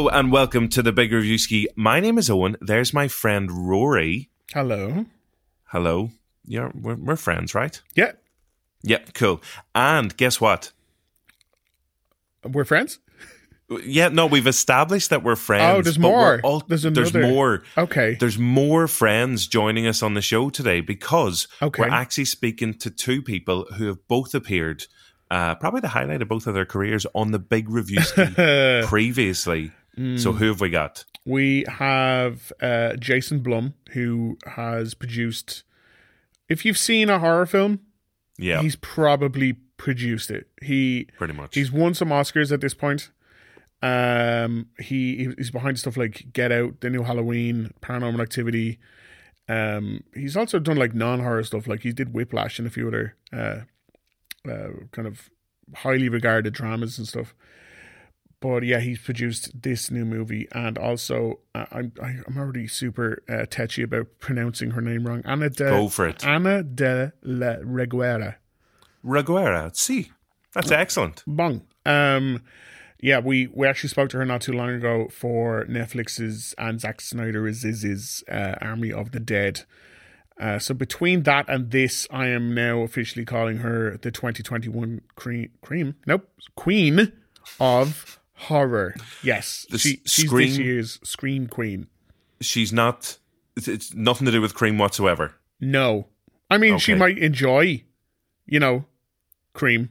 Hello and welcome to the Big Reviewski. My name is Owen. There's my friend Rory. Hello. Hello. Yeah, we're, we're friends, right? Yeah, Yep, cool. And guess what? we're friends. Yeah, no, we've established that we're friends. Oh, there's more. al- There's there's another- more. Okay. There's more friends joining us on the show today because Okay. we're actually speaking to two people who have both appeared, uh, probably the highlight of both of their careers on the Big Reviewski previously. So who have we got? we have uh, Jason Blum, who has produced. If you've seen a horror film, Yeah, he's probably produced it. He pretty much. he's won some Oscars at this point. Um, he he's behind stuff like Get Out, the new Halloween, Paranormal Activity. Um, he's also done like non-horror stuff, like he did Whiplash and a few other uh, uh, kind of highly regarded dramas and stuff. But yeah, he's produced this new movie, and also uh, I'm I'm already super uh, tetchy about pronouncing her name wrong. Anna de Go for it. Ana de la Reguera. Reguera. See, that's excellent. Bong. Um, yeah, we we actually spoke to her not too long ago for Netflix's and Zack Snyder's uh, Army of the Dead. Uh, so between that and this, I am now officially calling her the 2021 cream, cream nope, queen of horror. Yes, The she, she's scream- this year's scream queen. She's not. It's, it's nothing to do with cream whatsoever. No, I mean she might enjoy, you know, cream,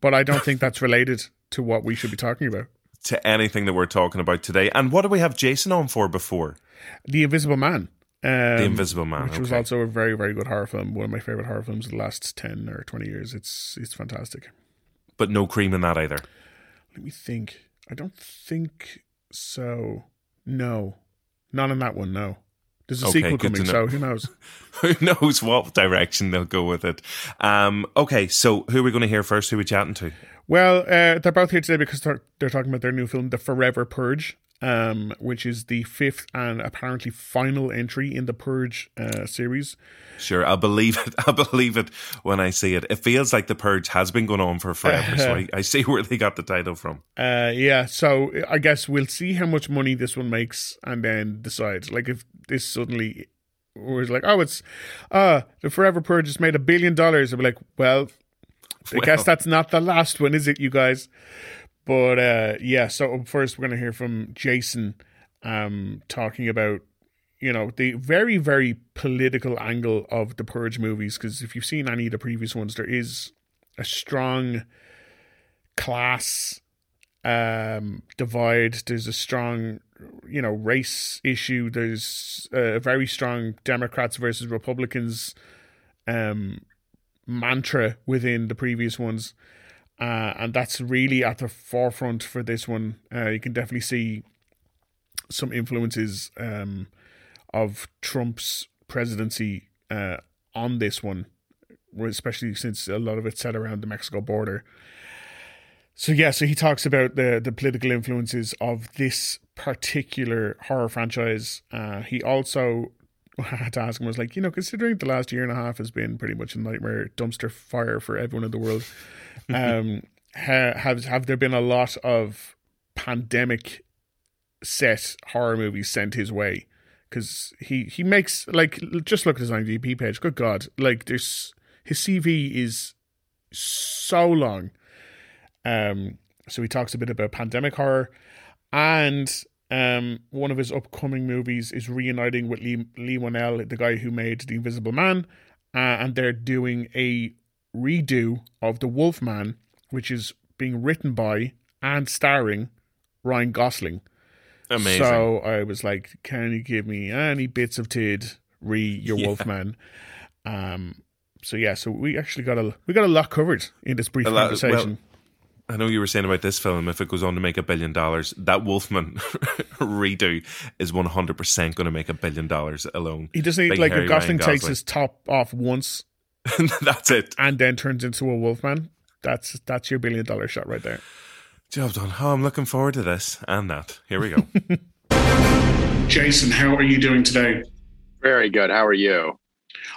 but I don't think that's related to what we should be talking about. To anything that we're talking about today. And what do we have Jason on for before? The Invisible Man. Um, The Invisible Man. which was also a very, very good horror film. One of my favorite horror films of the last ten or twenty years. It's it's fantastic. but no cream in that either. Let me think. I don't think so. No, not in that one. No, there's a Okay, sequel coming. So who knows? Who knows what direction they'll go with it? Um, okay, so who are we going to hear first? Who are we chatting to? Well, uh, they're both here today because they're, they're talking about their new film, The Forever Purge, um, which is the fifth and apparently final entry in the Purge uh, series. Sure, I'll believe it. I'll believe it when I see it. It feels like the purge has been going on for forever, so I, I see where they got the title from. Uh, yeah, so I guess we'll see how much money this one makes and then decide. Like if this suddenly was like, oh, it's uh the Forever Purge has made a billion dollars. I'll be like, well, I guess that's not the last one, is it, you guys? But uh, yeah, so first we're gonna hear from Jason um talking about you know the very very political angle of the Purge movies because if you've seen any of the previous ones, there is a strong class um divide. There's a strong you know race issue. There's a very strong democrats versus republicans um mantra within the previous ones uh and that's really at the forefront for this one uh you can definitely see some influences um of trump's presidency uh on this one especially since a lot of it's set around the mexico border so yeah, so he talks about the the political influences of this particular horror franchise. Uh, he also I had to ask him was like, you know, considering the last year and a half has been pretty much a nightmare dumpster fire for everyone in the world, um, ha, have have there been a lot of pandemic set horror movies sent his way? Because he he makes like just look at his IMDb page. Good God, like there's his CV is so long. Um, so he talks a bit about pandemic horror, and um, one of his upcoming movies is reuniting with Leigh Leigh Whannell, the guy who made The Invisible Man, uh, and they're doing a redo of The Wolfman, which is being written by and starring Ryan Gosling. Amazing. So I was like, "Can you give me any bits of tid re your Yeah. Wolfman?" Um. So yeah, so we actually got a we got a lot covered in this brief lot- conversation. I know you were saying about this film, if it goes on to make a billion dollars, that Wolfman redo is 100% going to make a billion dollars alone. He doesn't Big like hairy if Gosling takes Gosling. his top off once That's it. and then turns into a wolfman. That's that's your billion dollar shot right there. Job done. Oh, I'm looking forward to this and that. Here we go. Jason, how are you doing today? Very good. How are you?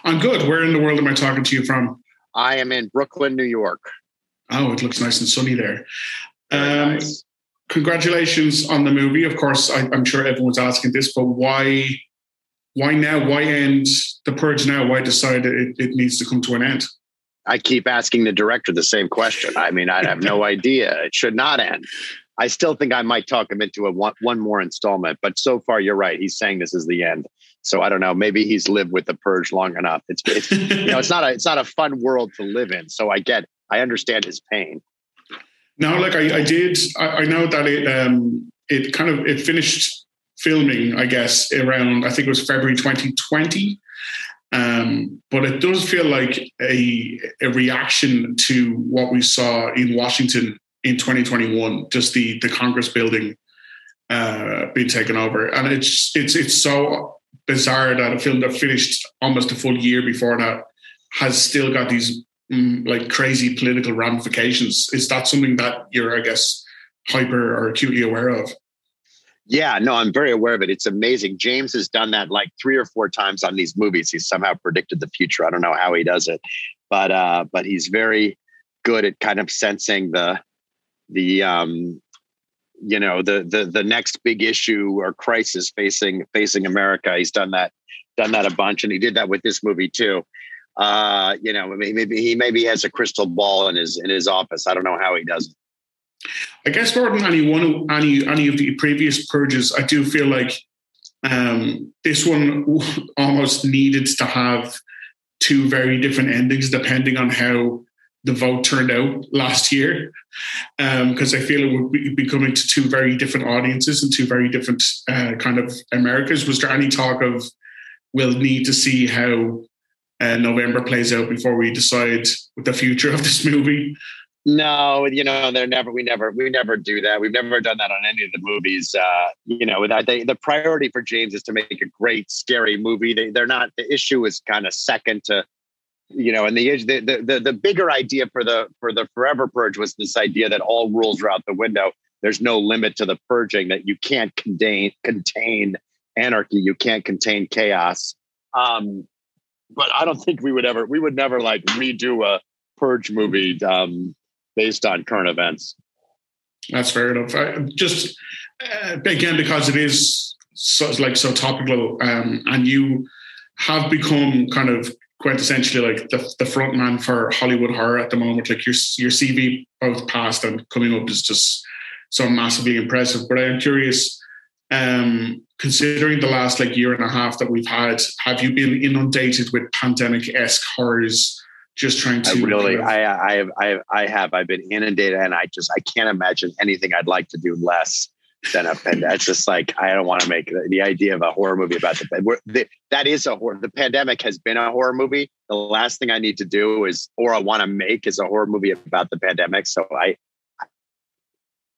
I'm good. Where in the world am I talking to you from? I am in Brooklyn, New York. Oh, it looks nice and sunny there. Um, nice. congratulations on the movie. Of course, I, am sure everyone's asking this, but why? Why now? Why end the purge now? Why decide it, it needs to come to an end? I keep asking the director the same question. I mean, I have no idea. It should not end. I still think I might talk him into a one, one more installment, but so far you're right. He's saying this is the end. So I don't know. Maybe he's lived with the purge long enough. It's, it's you know, it's not a it's not a fun world to live in. So I get, I understand his pain. No, like I, I did. I, I know that it um it kind of it finished filming. I guess around I think it was February 2020. Um, but it does feel like a, a reaction to what we saw in Washington in 2021, just the the Congress building uh, being taken over, and it's it's it's so bizarre that a film that finished almost a full year before that has still got these like crazy political ramifications. Is that something that you're, I guess, hyper or acutely aware of? Yeah, no, I'm very aware of it. It's amazing. James has done that like three or four times on these movies. He's somehow predicted the future. I don't know how he does it, but uh, but he's very good at kind of sensing the the um, you know the the the next big issue or crisis facing facing America. He's done that done that a bunch, and he did that with this movie too. Uh, you know, maybe he maybe has a crystal ball in his in his office. I don't know how he does it. I guess more than any one of any any of the previous purges, I do feel like um, this one almost needed to have two very different endings depending on how the vote turned out last year because um, I feel it would be, be, coming to two very different audiences and two very different uh, kind of Americas. Was there any talk of we'll need to see how uh, November plays out before we decide the future of this movie? No, you know, they're never. We never. We never do that. We've never done that on any of the movies. Uh, you know, that they, the priority for James is to make a great, scary movie. They, they're not. The issue is kind of second to you know, and the, the the the bigger idea for the for the forever purge was this idea that all rules are out the window. There's no limit to the purging. That you can't contain contain anarchy. You can't contain chaos. Um, but I don't think we would ever we would never like redo a purge movie um, based on current events. That's fair enough. I, just uh, again because it is so like so topical, um, and you have become kind of quintessentially like the, the front man for Hollywood horror at the moment. Like your your CV both past and coming up is just so massively impressive. But I'm curious, um, considering the last like year and a half that we've had, have you been inundated with pandemic esque horrors? Just trying to I really, I, I have, I have, I have, I've been inundated, and I just, I can't imagine anything I'd like to do less than a pandemic. It's just like I don't want to make the, the, idea of a horror movie about the, the that is a horror. The pandemic has been a horror movie. The last thing I need to do is, or I want to make, is a horror movie about the pandemic. So I,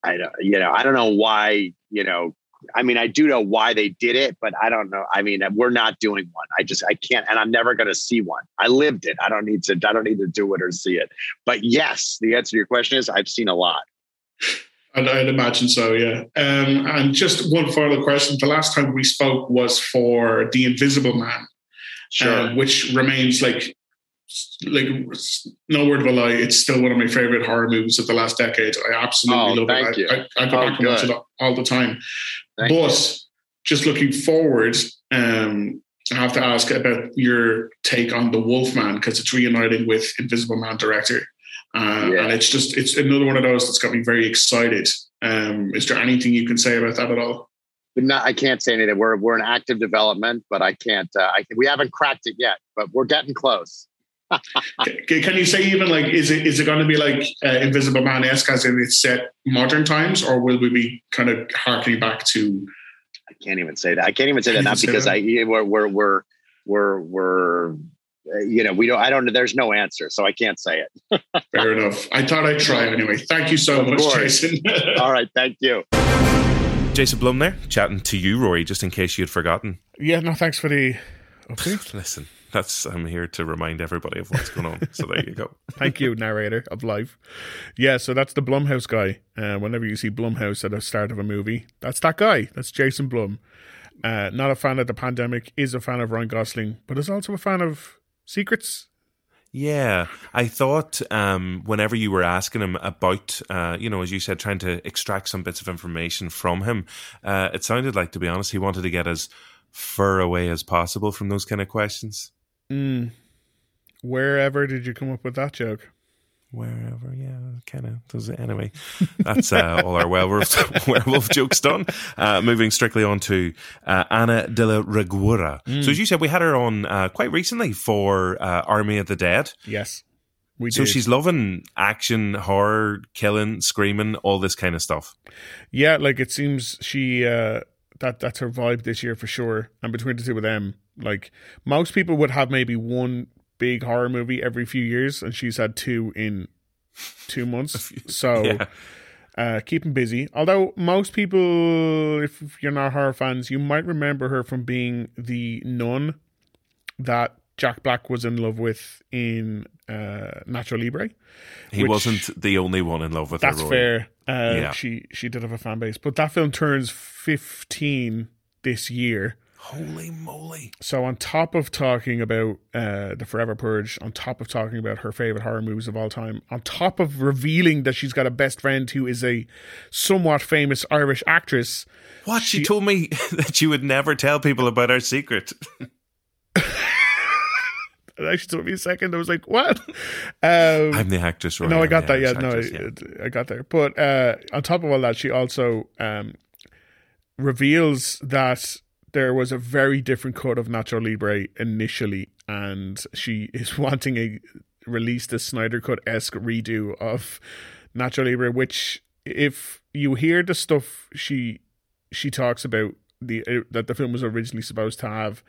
I don't, you know, I don't know why, you know. I mean, I do know why they did it, but I don't know. I mean, we're not doing one. I just, I can't, and I'm never going to see one. I lived it. I don't need to, I don't need to do it or see it. But yes, the answer to your question is I've seen a lot. I'd, I'd imagine so, yeah. Um, and just one final question. The last time we spoke was for The Invisible Man, sure. uh, which remains like like no word of a lie, it's still one of my favorite horror movies of the last decade. I absolutely oh, love it. I, I, I, go oh, back and watch it all the time. Thank but you. just looking forward, um, I have to ask about your take on the Wolfman because it's reuniting with Invisible Man director uh, yeah. And it's just it's another one of those that's got me very excited. Um, is there anything you can say about that at all? Not, I can't say anything. We're we're in active development, but I can't. Uh, I, we haven't cracked it yet, but we're getting close. Can you say even like is it is it going to be like uh, Invisible Man esque as in it's set modern times, or will we be kind of harkening back to? I can't even say that. I can't even say that. Not because that? I we're we're we're we're we're uh, you know, we don't, I don't, there's no answer, so I can't say it. Fair enough. I thought I'd try anyway. Thank you so of much, course. Jason. All right. Thank you. Jason Blum there, chatting to you, Rory, just in case you had forgotten. Yeah, no, thanks for the update. Listen, that's I'm here to remind everybody of what's going on. So there you go. Thank you, narrator of life. Yeah, so that's the Blumhouse guy. Uh, whenever you see Blumhouse at the start of a movie, that's that guy. That's Jason Blum. Uh, not a fan of the pandemic, is a fan of Ryan Gosling, but is also a fan of secrets. Yeah, I thought um, whenever you were asking him about, uh, you know, as you said, trying to extract some bits of information from him, uh, it sounded like, to be honest, he wanted to get as far away as possible from those kind of questions. Mm. Wherever did you come up with that joke? wherever. Yeah, kind of does it anyway. That's uh, all our werewolf werewolf jokes done. Uh, moving strictly on to uh, Ana de la Reguera. Mm. So as you said, we had her on uh, quite recently for uh, Army of the Dead. Yes. We so did. she's loving action, horror, killing, screaming, all this kind of stuff. Yeah, like it seems she uh, that that's her vibe this year for sure. And between the two of them, like most people would have maybe one big horror movie every few years, and she's had two in two months. so yeah. uh, keeping busy. Although most people, if you're not horror fans, you might remember her from being the nun that Jack Black was in love with in uh, Nacho Libre. He which, wasn't the only one in love with that's her. That's fair. Uh, yeah. She she did have a fan base, but that film turns fifteen this year. Holy moly. So, on top of talking about uh, The Forever Purge, on top of talking about her favorite horror movies of all time, on top of revealing that she's got a best friend who is a somewhat famous Irish actress. What? She, she told me that she would never tell people about our secret. it actually took me a second. I was like, "What?" Um, I'm the actress. Right? No, I got that. Yeah, no, I, I, got there. But uh, on top of all that, she also um, reveals that there was a very different cut of Nacho Libre initially, and she is wanting a release the Snyder Cut esque redo of Nacho Libre, which if you hear the stuff she she talks about the uh, that the film was originally supposed to have,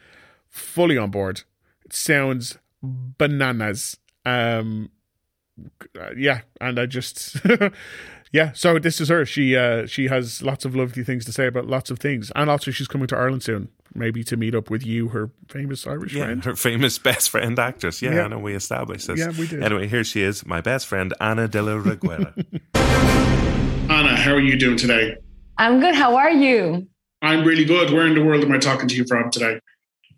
fully on board. It sounds bananas. Um, yeah, and I just yeah, so this is her. She uh, she has lots of lovely things to say about lots of things, and also she's coming to Ireland soon, maybe to meet up with you, her famous Irish yeah, friend, her famous best friend actress. Yeah, yeah. I know we established this. Yeah, we did. Anyway, here she is, my best friend Ana de la Reguera. Ana, how are you doing today? I'm good. How are you? I'm really good. Where in the world am I talking to you from today?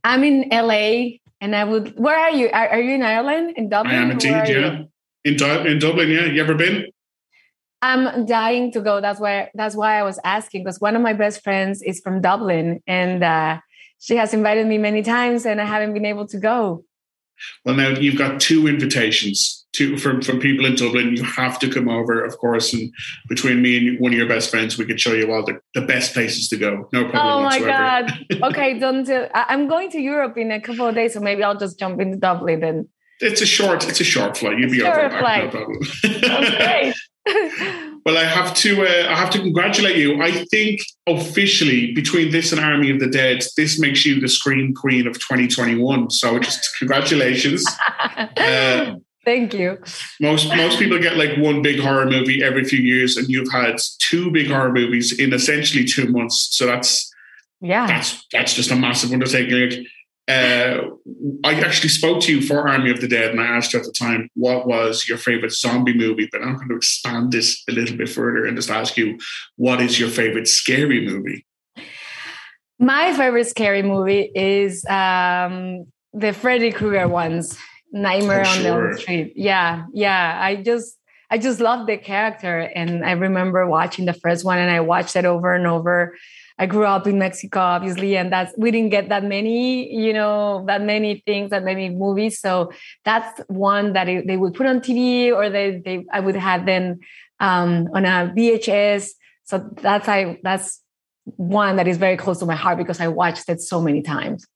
I'm in LA, and I would. Where are you? Are, are you in Ireland? In Dublin? I am indeed. Yeah, you? in in Dublin. Yeah, you ever been? I'm dying to go. That's why that's why I was asking because one of my best friends is from Dublin and uh, she has invited me many times and I haven't been able to go. Well, now you've got two invitations to from from people in Dublin. You have to come over, of course. And between me and one of your best friends, we could show you all the, the best places to go. No problem. Oh my whatsoever. god! Okay, don't. I'm going to Europe in a couple of days, so maybe I'll just jump into Dublin and. It's a short. It's a short flight. You'll be over back, no problem. okay. well, I have to. Uh, I have to congratulate you. I think officially, between this and Army of the Dead, this makes you the Scream Queen of 2021. So, just congratulations. uh, Thank you. Most most people get like one big horror movie every few years, and you've had two big horror movies in essentially two months. So that's yeah, that's that's just a massive undertaking. Uh, I actually spoke to you for Army of the Dead, and I asked you at the time what was your favorite zombie movie. But I'm going to expand this a little bit further and just ask you, what is your favorite scary movie? My favorite scary movie is um, the Freddy Krueger ones, Nightmare oh, on sure. Elm Street. Yeah, yeah. I just I just love the character, and I remember watching the first one, and I watched it over and over I grew up in Mexico, obviously, and that's we didn't get that many, you know, that many things, that many movies. So that's one that it, they would put on TV, or they they I would have then um, on a VHS. So that's I that's one that is very close to my heart because I watched it so many times.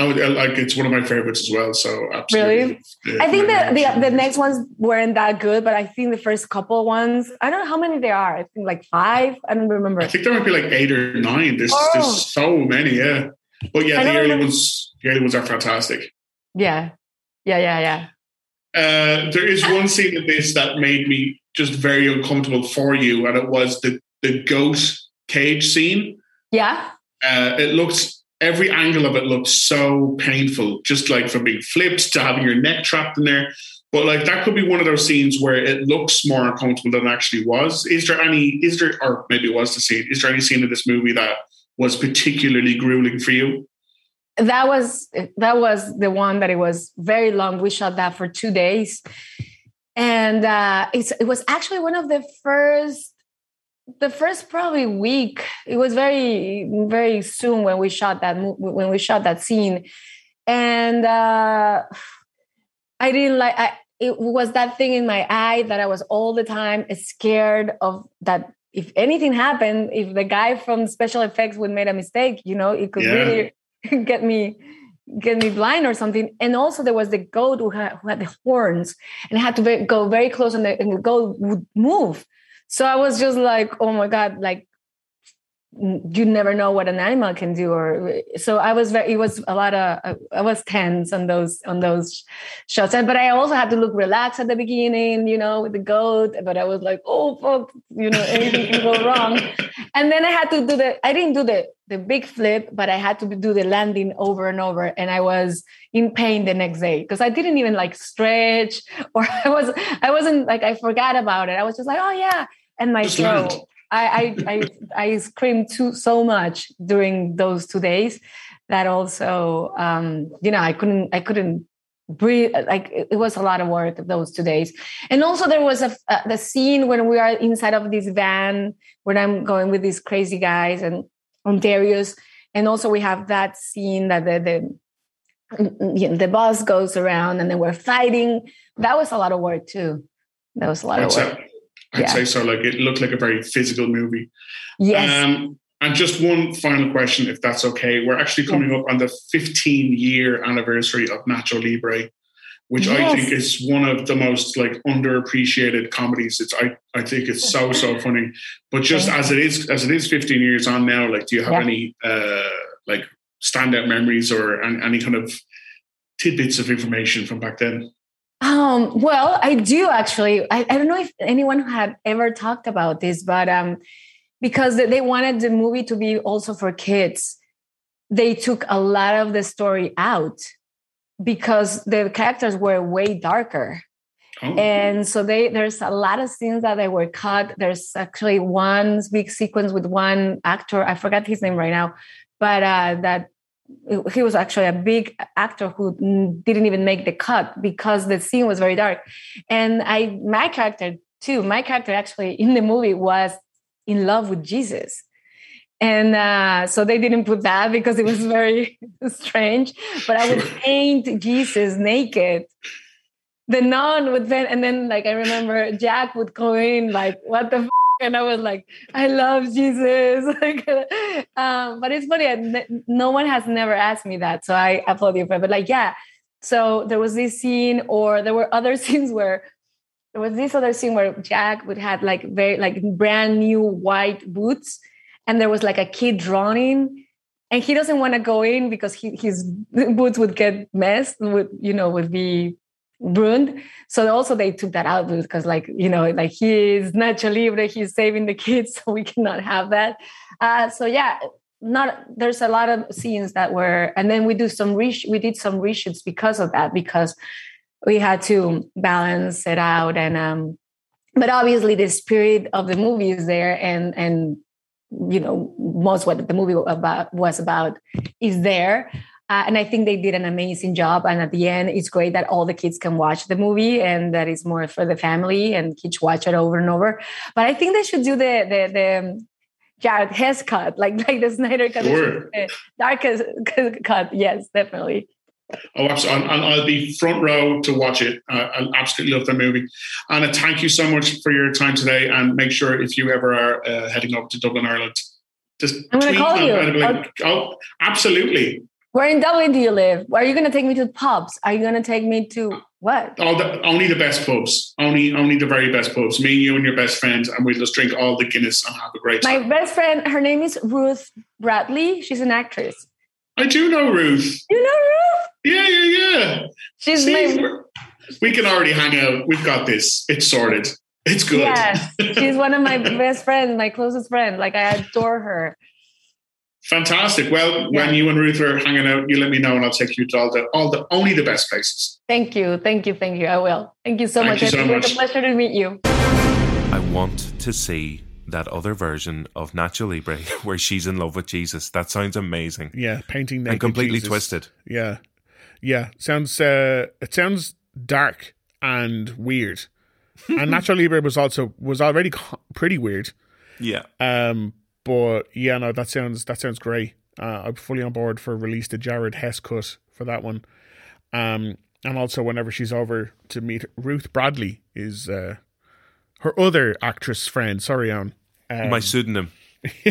Oh, like it's one of my favorites as well. So absolutely. Really, I think that the the next ones weren't that good, but I think the first couple ones. I don't know how many there are. I think like five. I don't remember. I think there might be like eight or nine. There's oh. there's so many. Yeah, but yeah, the early ones, the early ones are fantastic. Yeah, yeah, yeah, yeah. Uh, there is one scene in this that made me just very uncomfortable for you, and it was the the goat cage scene. Yeah. Uh, it looks every angle of it looks so painful, just like from being flipped to having your neck trapped in there. But like that could be one of those scenes where it looks more uncomfortable than it actually was. Is there any? Is there, or maybe it was the scene? Is there any scene in this movie that was particularly grueling for you? that was that was the one that it was very long. We shot that for two days, and uh, it was actually one of the first the first probably week it was very very soon when we shot that when we shot that scene. And uh i didn't like i it was that thing in my eye that i was all the time scared of that if anything happened if the guy from special effects would made a mistake you know it could yeah. really get me get me blind or something. And also there was the goat who had, who had the horns and had to go very close and the, and the goat would move so I was just like, oh my God, like you never know what an animal can do or so i was very it was a lot of i was tense on those on those shots. But i also had to look relaxed at the beginning you know with the goat but i was like oh fuck you know anything can go wrong. And then i had to do the i didn't do the the big flip but i had to do the landing over and over. And i was in pain the next day because i didn't even like stretch or i was i wasn't like i forgot about it. I was just like oh yeah and my throat I, I, I, I screamed too so much during those two days that also, um, you know, I couldn't, I couldn't breathe. Like it, was a lot of work those two days. And also there was a, the scene when we are inside of this van when I'm going with these crazy guys and Ontarios. And also we have that scene that the, the, you know, the boss goes around and then we're fighting. That was a lot of work too. That was a lot That's of work. I'd yeah. say so. Like it looked like a very physical movie. Yes. Um, and just one final question, if that's okay. We're actually coming yeah. up on the 15 year anniversary of Nacho Libre, which yes. I think is one of the most like underappreciated comedies. It's I, I think it's so so funny. But just as it is as it is 15 years on now, like do you have yeah. any uh like standout memories or any, any kind of tidbits of information from back then? Um, well, I do actually. I, I don't know if anyone had ever talked about this, but um, because they wanted the movie to be also for kids, they took a lot of the story out because the characters were way darker. Oh. And so they there's a lot of scenes that they were cut. There's actually one big sequence with one actor, I forgot his name right now, but uh, that he was actually a big actor who didn't even make the cut because the scene was very dark. And i my character too my character actually in the movie was in love with jesus. And uh, so they didn't put that because it was very strange but i would paint jesus naked. The nun would then and then like i remember jack would go in like what the and I was like, I love Jesus. um, but it's funny. No one has never asked me that, so I applaud you for it. But like, yeah. So there was this scene, or there were other scenes where there was this other scene where Jack would have like very like brand new white boots, and there was like a kid drawing, and he doesn't want to go in because he, his boots would get messed, would you know would be ruined. So also they took that out because like, you know, like he is Nacho Libre, he's saving the kids, so we cannot have that. Uh, so yeah, not there's a lot of scenes that were and then we do some resh we did some reshoots because of that because we had to balance it out and um but obviously the spirit of the movie is there and and you know most what the movie about was about is there uh, and I think they did an amazing job. And at the end, it's great that all the kids can watch the movie and that is more for the family and kids watch it over and over. But I think they should do the the the Jared Hess cut, like like the Snyder cut, sure. the darkest cut. Yes, definitely. Oh, absolutely. And I'll be front row to watch it. Uh, I absolutely love the movie. Anna, thank you so much for your time today. And make sure if you ever are uh, heading up to Dublin, Ireland, just I'm going to call you. Oh, absolutely. Where in Dublin do you live? Where Are you going to take me to pubs? Are you going to take me to what? All the, only the best pubs. Only only the very best pubs. Me, you, and your best friend, and we'll just drink all the Guinness and have a great time. My best friend, her name is Ruth Bradley. She's an actress. I do know Ruth. You know Ruth? Yeah, yeah, yeah. She's See, my. We can already hang out. We've got this. It's sorted. It's good. Yes, she's one of my best friends, my closest friend. Like I adore her. Fantastic. Well, yeah. when you and Ruth are hanging out, you let me know and I'll take you to all the all the only the best places. Thank you. Thank you. Thank you. I will. Thank you so Thank much. You so it's much. a pleasure to meet you. I want to see that other version of Nacho Libre where she's in love with Jesus. That sounds amazing. Yeah, painting naked and completely Jesus. twisted. Yeah, yeah. Sounds uh, it sounds dark and weird. and Nacho Libre was also was already pretty weird. Yeah. Um, but yeah, no, that sounds that sounds great. Uh, I'm fully on board for release the Jared Hess cut for that one. Um, and also whenever she's over to meet Ruth Bradley is uh, her other actress friend. Sorry, Anne. Um, My pseudonym.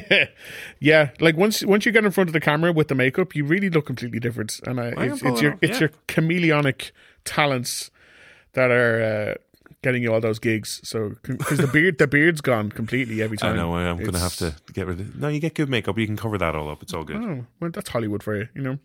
yeah, like once once you get in front of the camera with the makeup, you really look completely different. And uh, I it's, it's your it's yeah. your chameleonic talents that are uh, getting you all those gigs. So because the beard the beard's gone completely every time. I know. I'm going to have to get rid of it. No, you get good makeup. You can cover that all up. It's all good. Oh, well, that's Hollywood for you, you know.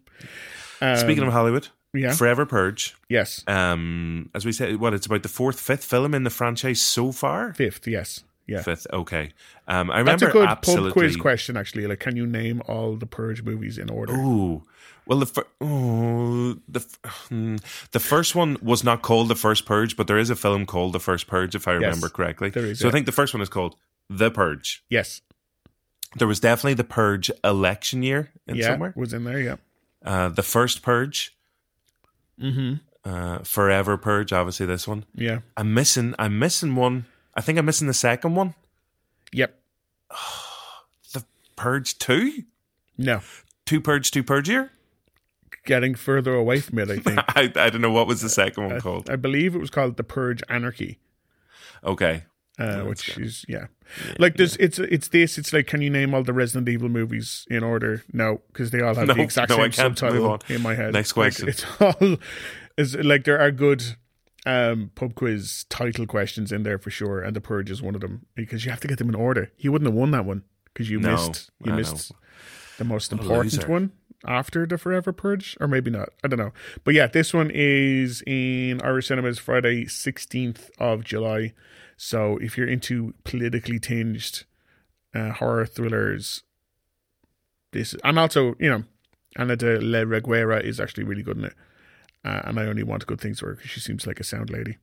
Um, Speaking of Hollywood, yeah, Forever Purge. yes, Um, as we said, what it's about the fourth, fifth film in the franchise so far. fifth, yes, yeah. Fifth, okay. Um, I That's remember a good absolutely. pub quiz question, actually. Like, can you name all the Purge movies in order? Ooh. Well, the fir- oh, the f- hmm. the first one was not called the first Purge, but there is a film called the first Purge, if I remember correctly. there is, so I think the first one is called the Purge. Yes, There was definitely the Purge election year in yeah, somewhere. was in there. Yeah. Uh, the first Purge, Mm-hmm. uh, Forever Purge. Obviously, this one. Yeah. I'm missing. I'm missing one. I think I'm missing the second one. Yep. The Purge two, No. two Purge, two Purge year. Getting further away from it, I think. I, I don't know what was the second one I, called. I believe it was called The Purge Anarchy. Okay, Uh, which is yeah, like there's it's it's this it's like can you name all the Resident Evil movies in order? No, because they all have No, the exact no, same subtitle in my head. Next Like, question. it's all is like there are good um pub quiz title questions in there for sure, and the purge is one of them because you have to get them in order. You wouldn't have won that one because you No, missed you I missed the most important one after the Forever Purge, or maybe not. I don't know. But yeah, this one is in Irish cinemas Friday, sixteenth of July. So if you're into politically tinged uh, horror thrillers, this and also you know Ana de la Reguera is actually really good in it. Uh, and I only want good things for her because she seems like a sound lady.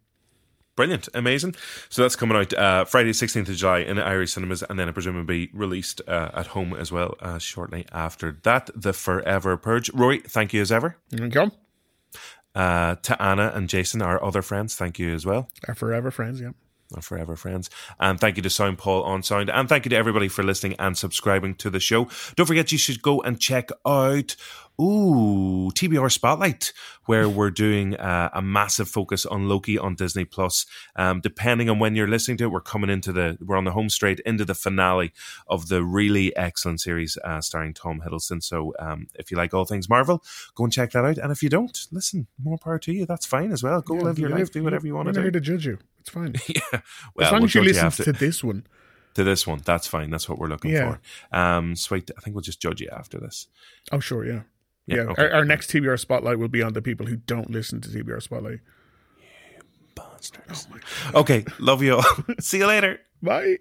Brilliant, amazing. So that's coming out uh, Friday, sixteenth of July in Irish cinemas, and then I presume it presumably released uh, at home as well uh, shortly after that. The Forever Purge. Roy, thank you as ever. Okay. Uh, to Anna and Jason, our other friends, thank you as well. Our forever friends, yeah. Forever friends. And thank you to Sound Paul on Sound. And thank you to everybody for listening and subscribing to the show. Don't forget, you should go and check out. Ooh, TBR Spotlight, where we're doing uh, a massive focus on Loki on Disney Plus. Um, depending on when you're listening to it, we're coming into the we're on the home straight into the finale of the really excellent series uh, starring Tom Hiddleston. So, um, if you like all things Marvel, go and check that out. And if you don't, listen, more power to you. That's fine as well. Go Yeah, live your life, do whatever you want to not here do. to judge you. It's fine. yeah, as long we'll as you listen after to this one. to this one. That's fine. That's what we're looking Yeah. for. Um, sweet. I think we'll just judge you after this. Oh, sure, yeah. Yeah, Yeah, okay. our, our next TBR spotlight will be on the people who don't listen to TBR spotlight. Bastards. okay. Love you all. See you later. Bye.